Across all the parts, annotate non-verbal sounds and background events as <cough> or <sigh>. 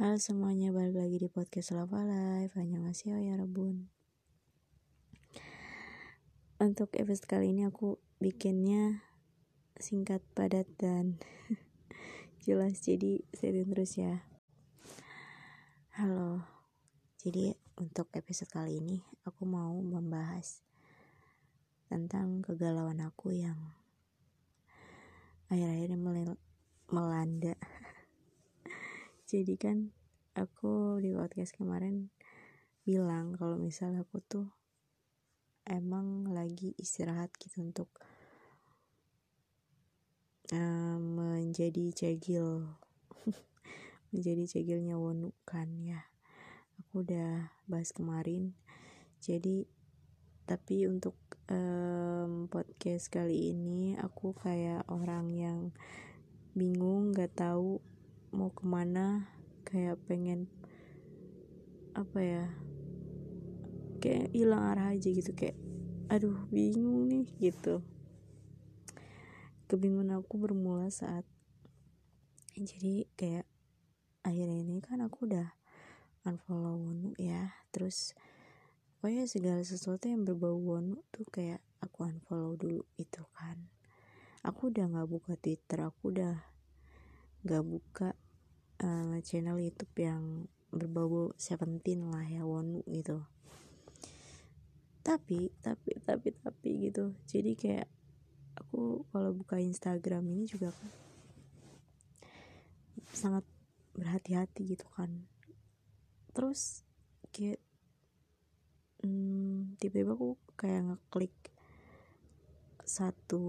Halo semuanya, balik lagi di podcast Lava Life Annyeonghaseyo ya Rebun Untuk episode kali ini aku bikinnya singkat, padat, dan <laughs> jelas. Jadi stay terus ya. Halo. Jadi untuk episode kali ini aku mau membahas Tentang kegalauan aku yang Akhir-akhir ini melanda jadi kan aku di podcast kemarin bilang kalau misal aku tuh emang lagi istirahat gitu untuk uh, menjadi cegil. <laughs> Menjadi cegilnya Wonu kan ya. Aku udah bahas kemarin. Jadi tapi untuk um, podcast kali ini aku kayak orang yang bingung gak tahu mau ke mana kayak pengen apa ya kayak hilang arah aja gitu kayak aduh bingung nih gitu. Kebingungan aku bermula saat jadi kayak akhirnya ini kan aku udah unfollow Wonu ya terus pokoknya segala sesuatu yang berbau Wonu tuh kayak aku unfollow dulu itu kan. Aku udah nggak buka Twitter aku udah gak buka uh, channel YouTube yang berbau Seventeen lah ya Wonu gitu. Tapi tapi tapi tapi gitu. Jadi kayak aku kalau buka Instagram ini juga kan sangat berhati-hati gitu kan. Terus kayak hmm, tiba-tiba aku kayak ngeklik satu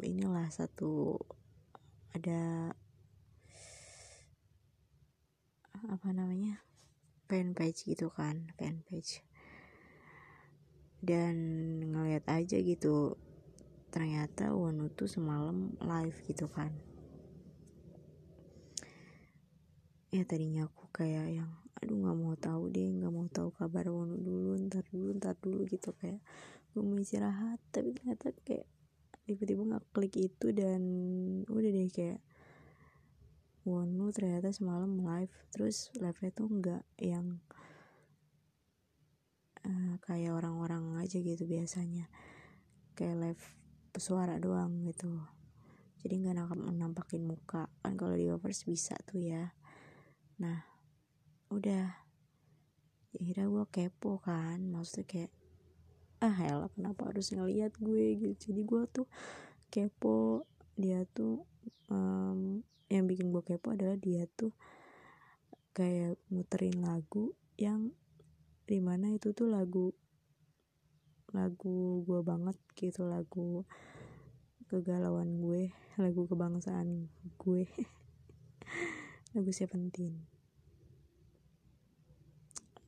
inilah satu ada apa namanya fanpage gitu kan fanpage dan ngeliat aja gitu ternyata Wonu tuh semalam live gitu kan. Ya tadinya aku kayak yang aduh nggak mau tahu deh nggak mau tahu kabar Wonu dulu ntar dulu ntar dulu gitu kayak. Gue mau istirahat tapi ternyata kayak tiba-tiba nggak klik itu dan udah deh kayak Wonu ternyata semalam live. Terus live-nya tuh enggak yang uh, kayak orang-orang aja gitu biasanya. Kayak live suara doang gitu. Jadi nggak nampakin muka. Kan kalau di Wavers bisa tuh ya. Nah udah. Akhirnya gue kepo kan. Maksudnya kayak ah hell kenapa harus ngeliat gue? Gitu. Jadi gue tuh kepo. Dia tuh um, yang bikin gue kepo adalah dia tuh kayak muterin lagu yang di mana itu tuh lagu lagu gue banget gitu lagu kegalauan gue lagu kebangsaan gue. <laughs> Lagu Seventeen.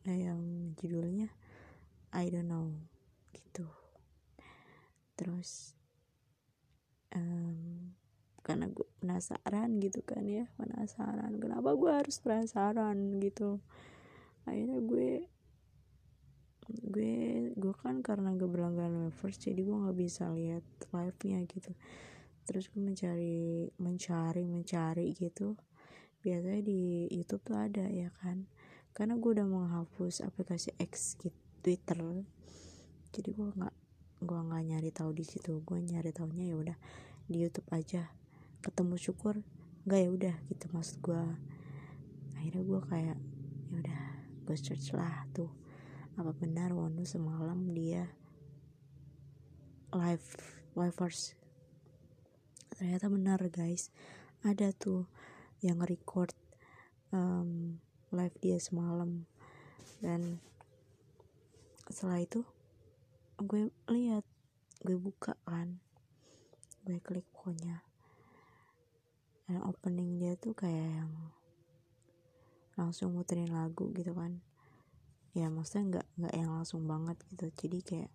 Nah, yang judulnya I don't know gitu. Terus um, karena gue penasaran gitu kan ya penasaran kenapa gue harus penasaran gitu. Akhirnya gue gue gue kan karena gak berlangganan first jadi gue nggak bisa lihat live nya gitu. Terus gue mencari mencari mencari gitu. Biasanya di YouTube tuh ada ya kan. Karena gue udah menghapus aplikasi X gitu Twitter. Jadi gue nggak gue nggak nyari tahu di situ. Gue nyari taunya ya udah di YouTube aja ketemu syukur nggak ya udah gitu maksud gue akhirnya gue kayak ya udah gue search lah tuh apa benar Wonu semalam dia live livers ternyata benar guys. Ada tuh yang record um, live dia semalam. Dan setelah itu gue lihat gue buka kan gue klik pokoknya dan opening dia tuh kayak yang langsung muterin lagu gitu kan. Ya maksudnya nggak nggak yang langsung banget gitu. Jadi kayak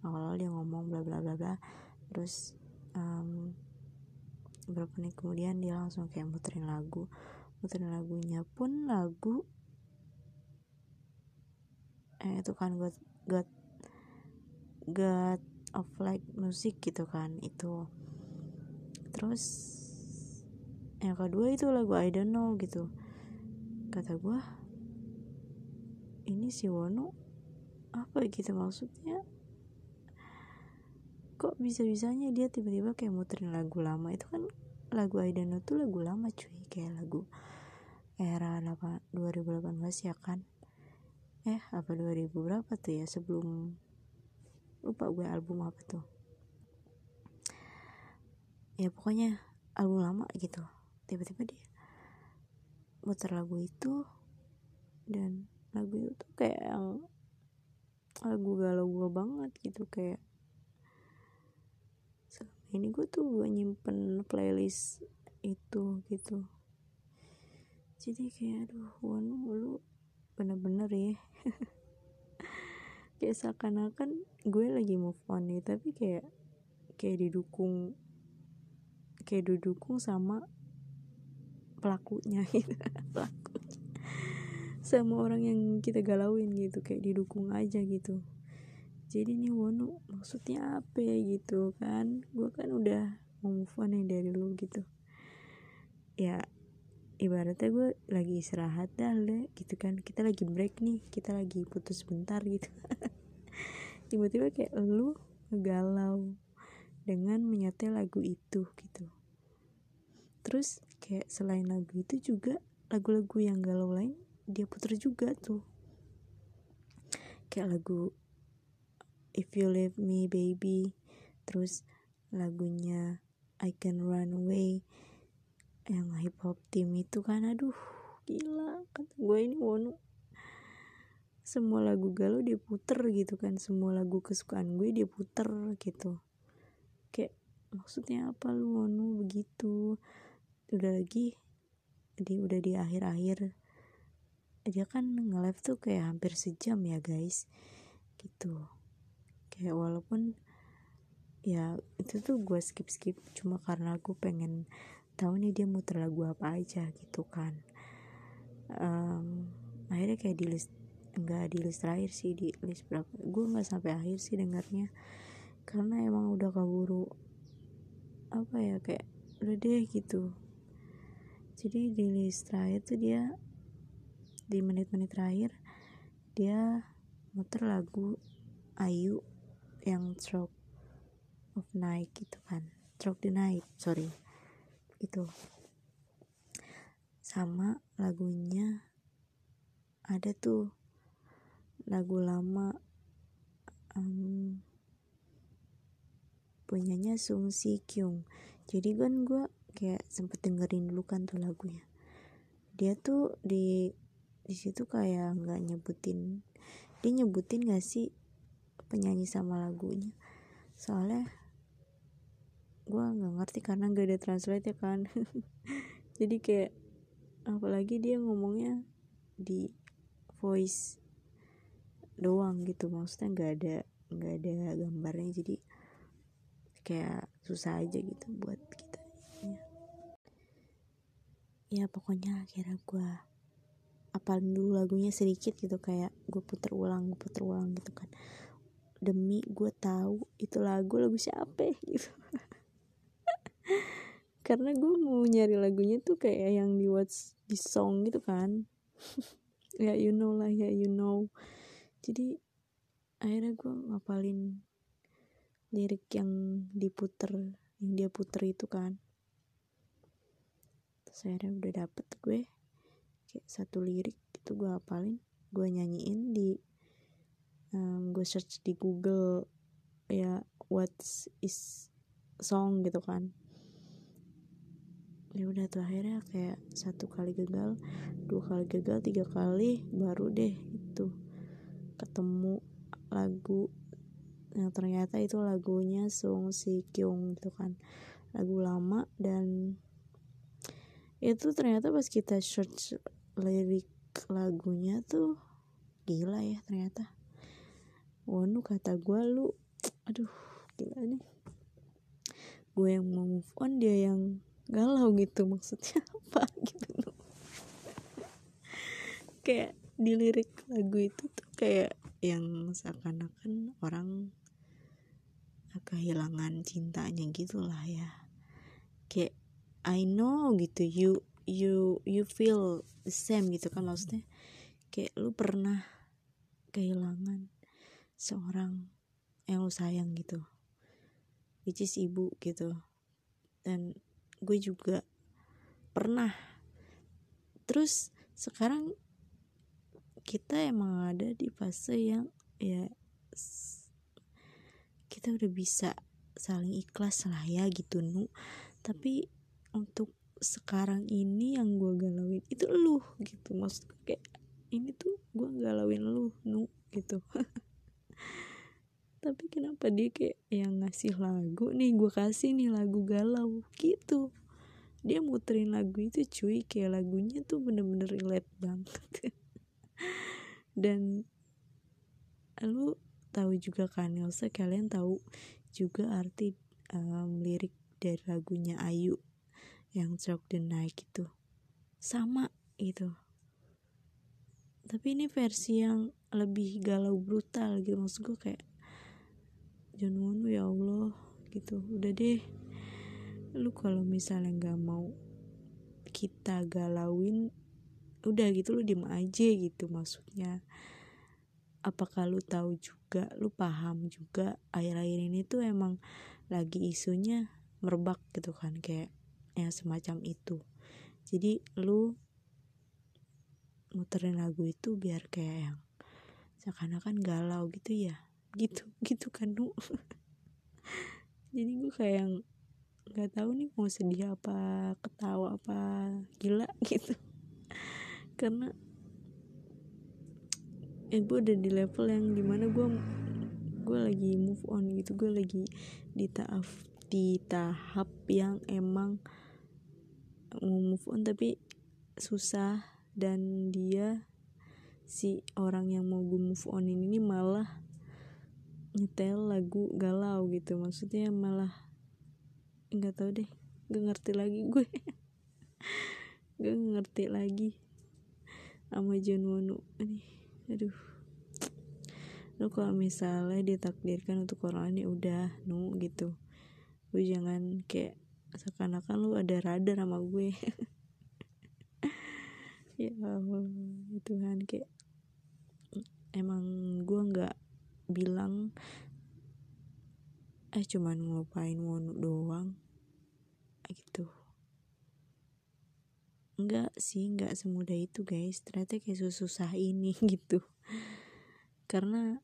awal-awal dia ngomong bla bla bla bla. Terus um, beberapa menit kemudian dia langsung kayak muterin lagu. Muterin lagunya pun lagu eh itu kan God God God of like music gitu kan itu. Terus yang kedua itu lagu I don't know gitu. Kata gue ini si Wono apa gitu maksudnya? Kok bisa-bisanya dia tiba-tiba kayak muterin lagu lama? Itu kan lagu Aidano tuh lagu lama cuy. Kayak lagu era 8, 2018 ya kan? Eh apa 2000 berapa tuh ya? Sebelum lupa gue album apa tuh. Ya pokoknya album lama gitu tiba-tiba dia muter lagu itu dan lagu itu tuh kayak yang lagu galau gue banget gitu kayak selama ini gue tuh gue nyimpen playlist itu gitu. Jadi kayak aduh Wanu lu bener-bener ya. <laughs> Kayak seakan-akan gue lagi move on nih tapi kayak kayak didukung kayak didukung sama pelakunya <laughs> gitu. Pelakunya. Sama orang yang kita galauin gitu. Kayak didukung aja gitu. Jadi nih Wono maksudnya apa ya gitu kan? Gue kan udah mau move on nih dari lu gitu. Ya ibaratnya gue lagi istirahat dah le gitu kan. Kita lagi break nih. Kita lagi putus bentar gitu. <laughs> Tiba-tiba kayak lu galau dengan menyetel lagu itu gitu terus kayak selain lagu itu juga lagu-lagu yang galau lain dia puter juga tuh. Kayak lagu If You Leave Me Baby. Terus lagunya I Can Run Away yang hip hop team itu kan aduh gila. Kata gue ini wono semua lagu galau dia puter gitu kan semua lagu kesukaan gue dia puter gitu. Kayak maksudnya apa lu wono begitu udah lagi di udah di akhir-akhir. Dia kan nge-live tuh kayak hampir sejam ya guys. Gitu. Kayak walaupun ya itu tuh gue skip skip cuma karena aku pengen tahu nih dia muter lagu apa aja gitu kan. Um, akhirnya kayak di list enggak di list terakhir sih di list berapa. Gue nggak sampai akhir sih dengarnya. Karena emang udah kaburu apa ya kayak udah deh gitu jadi di list terakhir tuh dia di menit-menit terakhir dia muter lagu Ayu yang Stroke of Night gitu kan. Stroke the Night sorry. Itu sama lagunya ada tuh lagu lama um, punyanya Sung Si Kyung. Jadi kan gue kayak sempet dengerin dulu kan tuh lagunya. Dia tuh di di situ kayak nggak nyebutin dia nyebutin gak sih penyanyi sama lagunya? Soalnya gue nggak ngerti karena gak ada translate ya kan. <laughs> Jadi kayak apalagi dia ngomongnya di voice doang gitu. Maksudnya nggak ada nggak ada gambarnya. Jadi kayak susah aja gitu buat ya pokoknya akhirnya gue apalin dulu lagunya sedikit gitu kayak gue puter ulang gue puter ulang gitu kan. Demi gue tahu itu lagu lagu siapa gitu. <laughs> Karena gue mau nyari lagunya tuh kayak yang di watch di song gitu kan. <laughs> Ya you know lah ya you know. Jadi akhirnya gue ngapalin lirik yang diputer yang dia puter itu kan akhirnya udah dapet gue kayak satu lirik itu gue hafalin gue nyanyiin di um, gue search di Google ya what is song gitu kan. Ya udah tuh akhirnya kayak satu kali gagal dua kali gagal tiga kali baru deh itu ketemu lagu yang ternyata itu lagunya Song Si Kyung gitu kan. Lagu lama dan itu ternyata pas kita search lirik lagunya tuh gila ya ternyata. Wonu kata gue lu aduh gila nih. Gue yang mau move on dia yang galau gitu maksudnya <laughs> apa gitu. Kayak di lirik lagu itu tuh kayak yang seakan-akan orang kehilangan cintanya gitulah ya. Kayak I know gitu you you you feel the same gitu kan maksudnya kayak lu pernah kehilangan seorang yang lu sayang gitu which is ibu gitu. Dan gue juga pernah. Terus sekarang kita emang ada di fase yang ya kita udah bisa saling ikhlas lah ya gitu nu. Tapi untuk sekarang ini yang gue galauin itu lu gitu. Maksud kayak ini tuh gue galauin lu nu gitu. <laughs> Tapi kenapa dia kayak yang ngasih lagu nih gue kasih nih lagu galau gitu. Dia muterin lagu itu cuy kayak lagunya tuh bener-bener relate banget. <laughs> Dan lu tahu juga kan Elsa kalian tahu juga arti um, lirik dari lagunya Ayu yang Stroke the Night gitu sama gitu. Tapi ini versi yang lebih galau brutal gitu. Maksud gue kayak John Wonu ya Allah gitu. Udah deh lu kalau misalnya nggak mau kita galauin udah gitu lu diem aja gitu maksudnya. Apakah lu tahu juga lu paham juga akhir-akhir ini tuh emang lagi isunya merebak gitu kan kayak yang semacam itu. Jadi lu muterin lagu itu biar kayak yang seakan-akan galau gitu ya. Gitu gitu kan lu <laughs> jadi gue kayak yang nggak tahu nih mau sedih apa ketawa apa gila <laughs> gitu. Karena eh gue udah di level yang di mana gue gue lagi move on gitu. Gue lagi di tahap di tahap yang emang mau move on tapi susah. Dan dia si orang yang mau gue move on ini malah nyetel lagu galau gitu. Maksudnya malah nggak tahu deh gak ngerti lagi gue. <laughs> Gak ngerti lagi sama John Wonu. Nih aduh. Lu kalau misalnya ditakdirkan untuk orang lain ya udah nu gitu. Lu jangan kayak seakan-akan lu ada radar sama gue. <laughs> Ya Allah Tuhan kayak emang gue nggak bilang eh cuman ngupain wonu doang. Gitu. Enggak sih enggak semudah itu guys. Ternyata kayak susah ini <laughs> gitu. Karena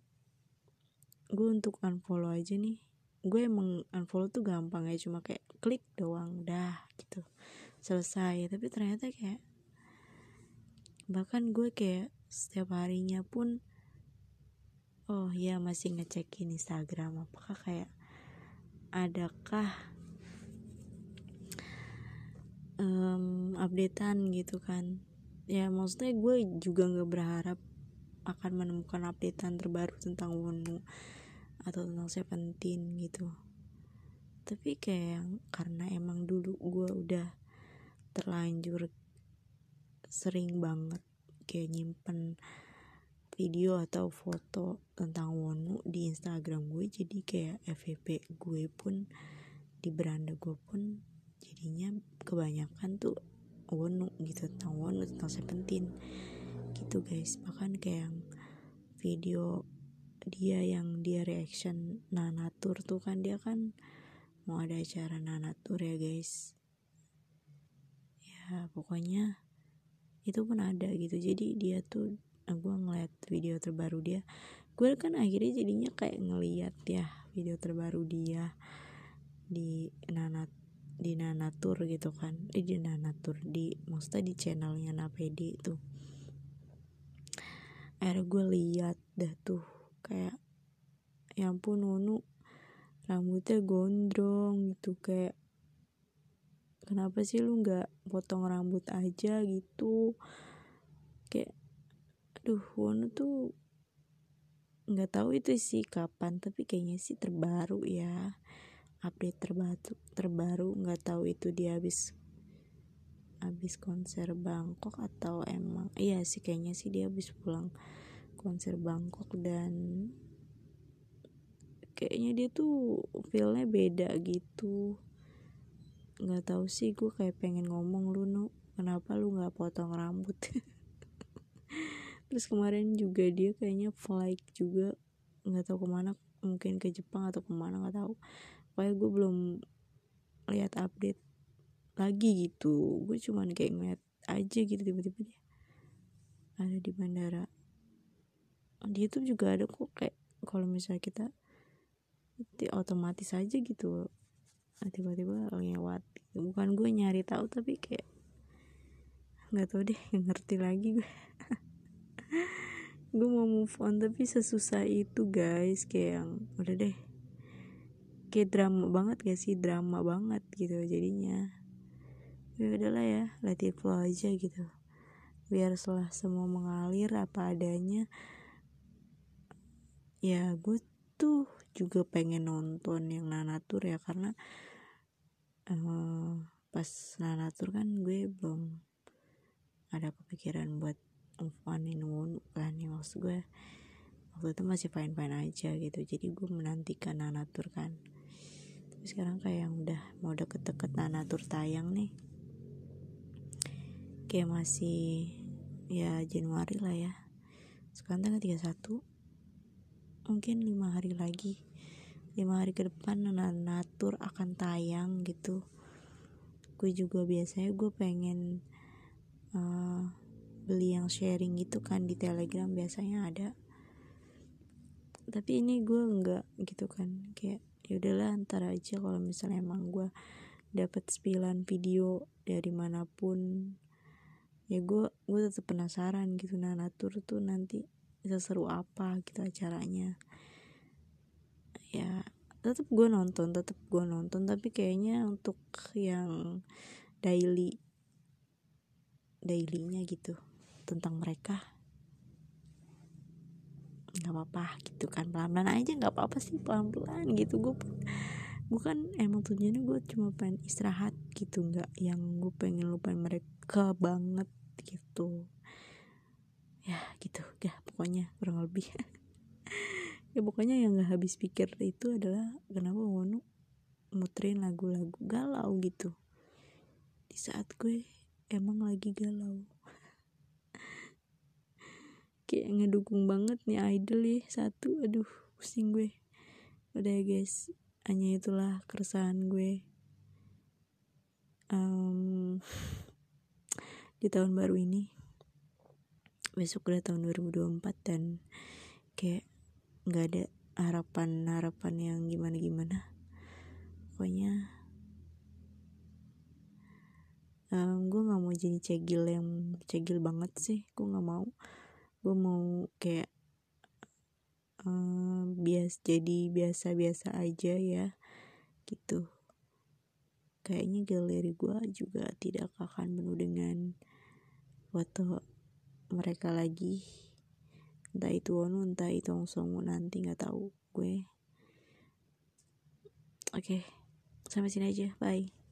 gue untuk unfollow aja nih gue emang unfollow tuh gampang ya cuma kayak klik doang dah gitu. Selesai tapi ternyata kayak bahkan gue kayak setiap harinya pun oh ya masih ngecekin Instagram. Apakah kayak adakah um, updatean gitu kan? Ya maksudnya gue juga nggak berharap akan menemukan updatean terbaru tentang Wonu atau tentang Seventeen gitu. Tapi kayak karena emang dulu gue udah terlanjur sering banget kayak nyimpen video atau foto tentang Wonu di Instagram gue jadi kayak FVP gue pun di beranda gue pun jadinya kebanyakan tuh Wonu gitu tentang Wonu tentang Seventeen gitu guys. Bahkan kayak video dia yang dia reaction Nanatur tuh kan dia kan mau ada acara Nanatur ya guys. Ya pokoknya itu pun ada gitu. Jadi dia tuh nah gue ngeliat video terbaru dia gue kan akhirnya jadinya kayak ngeliat ya video terbaru dia di Nanat di Nanatur gitu kan. Eh, di Nanatur di maksudnya di channelnya Napedi itu akhirnya gue lihat dah tuh kayak ya ampun Nunu rambutnya gondrong gitu kayak kenapa sih lu nggak potong rambut aja? gitu. Kayak aduh Wono tuh nggak tahu itu sih kapan tapi kayaknya sih terbaru ya. Update terbaru terbaru nggak tahu itu dia habis habis konser Bangkok atau emang iya sih kayaknya sih dia habis pulang konser Bangkok dan kayaknya dia tuh feelnya beda gitu. Nggak tahu sih gue kayak pengen ngomong lu nu kenapa lu nggak potong rambut? <laughs> Terus kemarin juga dia kayaknya flight juga nggak tahu ke mana mungkin ke Jepang atau ke mana nggak tahu. Pokoknya gue belum lihat update lagi gitu. Gue cuman kayak ngeliat aja gitu tiba-tiba dia ada di bandara dia tuh juga ada kok kayak kalau misalnya kita itu otomatis aja gitu tiba-tiba lewat bukan gue nyari tahu tapi kayak nggak tahu deh <laughs> ngerti lagi gue. Gue mau move on tapi sesusah itu guys. Kayak yang udah deh. Kayak drama banget gak sih? Drama banget gitu jadinya. Ya udahlah ya let it flow aja gitu. Biar setelah semua mengalir apa adanya ya gue tuh juga pengen nonton yang Nanatur ya karena uh, pas Nanatur kan gue belum ada kepikiran buat move on in one kan ya maksud gue waktu itu masih fine fine aja gitu jadi gue menantikan Nanatur kan. Tapi sekarang kayak yang udah mau deket-deket Nanatur tayang nih kayak masih ya Januari lah ya. Sekarang tanggal 31 mungkin lima hari lagi. Lima hari ke depan Nanatur akan tayang gitu. Gue juga biasanya gue pengen uh, beli yang sharing gitu kan di telegram biasanya ada. Tapi ini gue enggak gitu kan kayak ya udahlah antara aja kalau misalnya emang gue dapat spilan video dari mana pun ya gue gue tetap penasaran gitu. Nah natur tuh nanti seru apa gitu acaranya. Ya tetap gue nonton tetap gue nonton tapi kayaknya untuk yang daily dailynya gitu tentang mereka nggak apa-apa gitu kan. Pelan-pelan aja nggak apa-apa sih pelan-pelan gitu. Gue bukan emang tujuannya gue cuma pengen istirahat gitu nggak yang gue pengen lupain mereka banget gitu. Ya gitu. Ya pokoknya kurang lebih. <laughs> Ya pokoknya yang nggak habis pikir itu adalah kenapa Wonu muterin lagu-lagu galau gitu. Di saat gue emang lagi galau. <laughs> Kayak ngedukung banget nih idol ya satu. Aduh pusing gue. Udah ya guys. Hanya itulah keresahan gue. Um, <laughs> di tahun baru ini besok udah tahun 2024 dan kayak nggak ada harapan-harapan yang gimana-gimana. Pokoknya um, gue nggak mau jadi cegil yang cegil banget sih. Gue nggak mau. Gue mau kayak um, bias jadi biasa-biasa aja ya gitu. Kayaknya galeri gue juga tidak akan penuh dengan foto mereka lagi. Entah itu Wonu entah itu Ong Songu nanti nggak tahu gue. Oke okay. sampai sini aja. Bye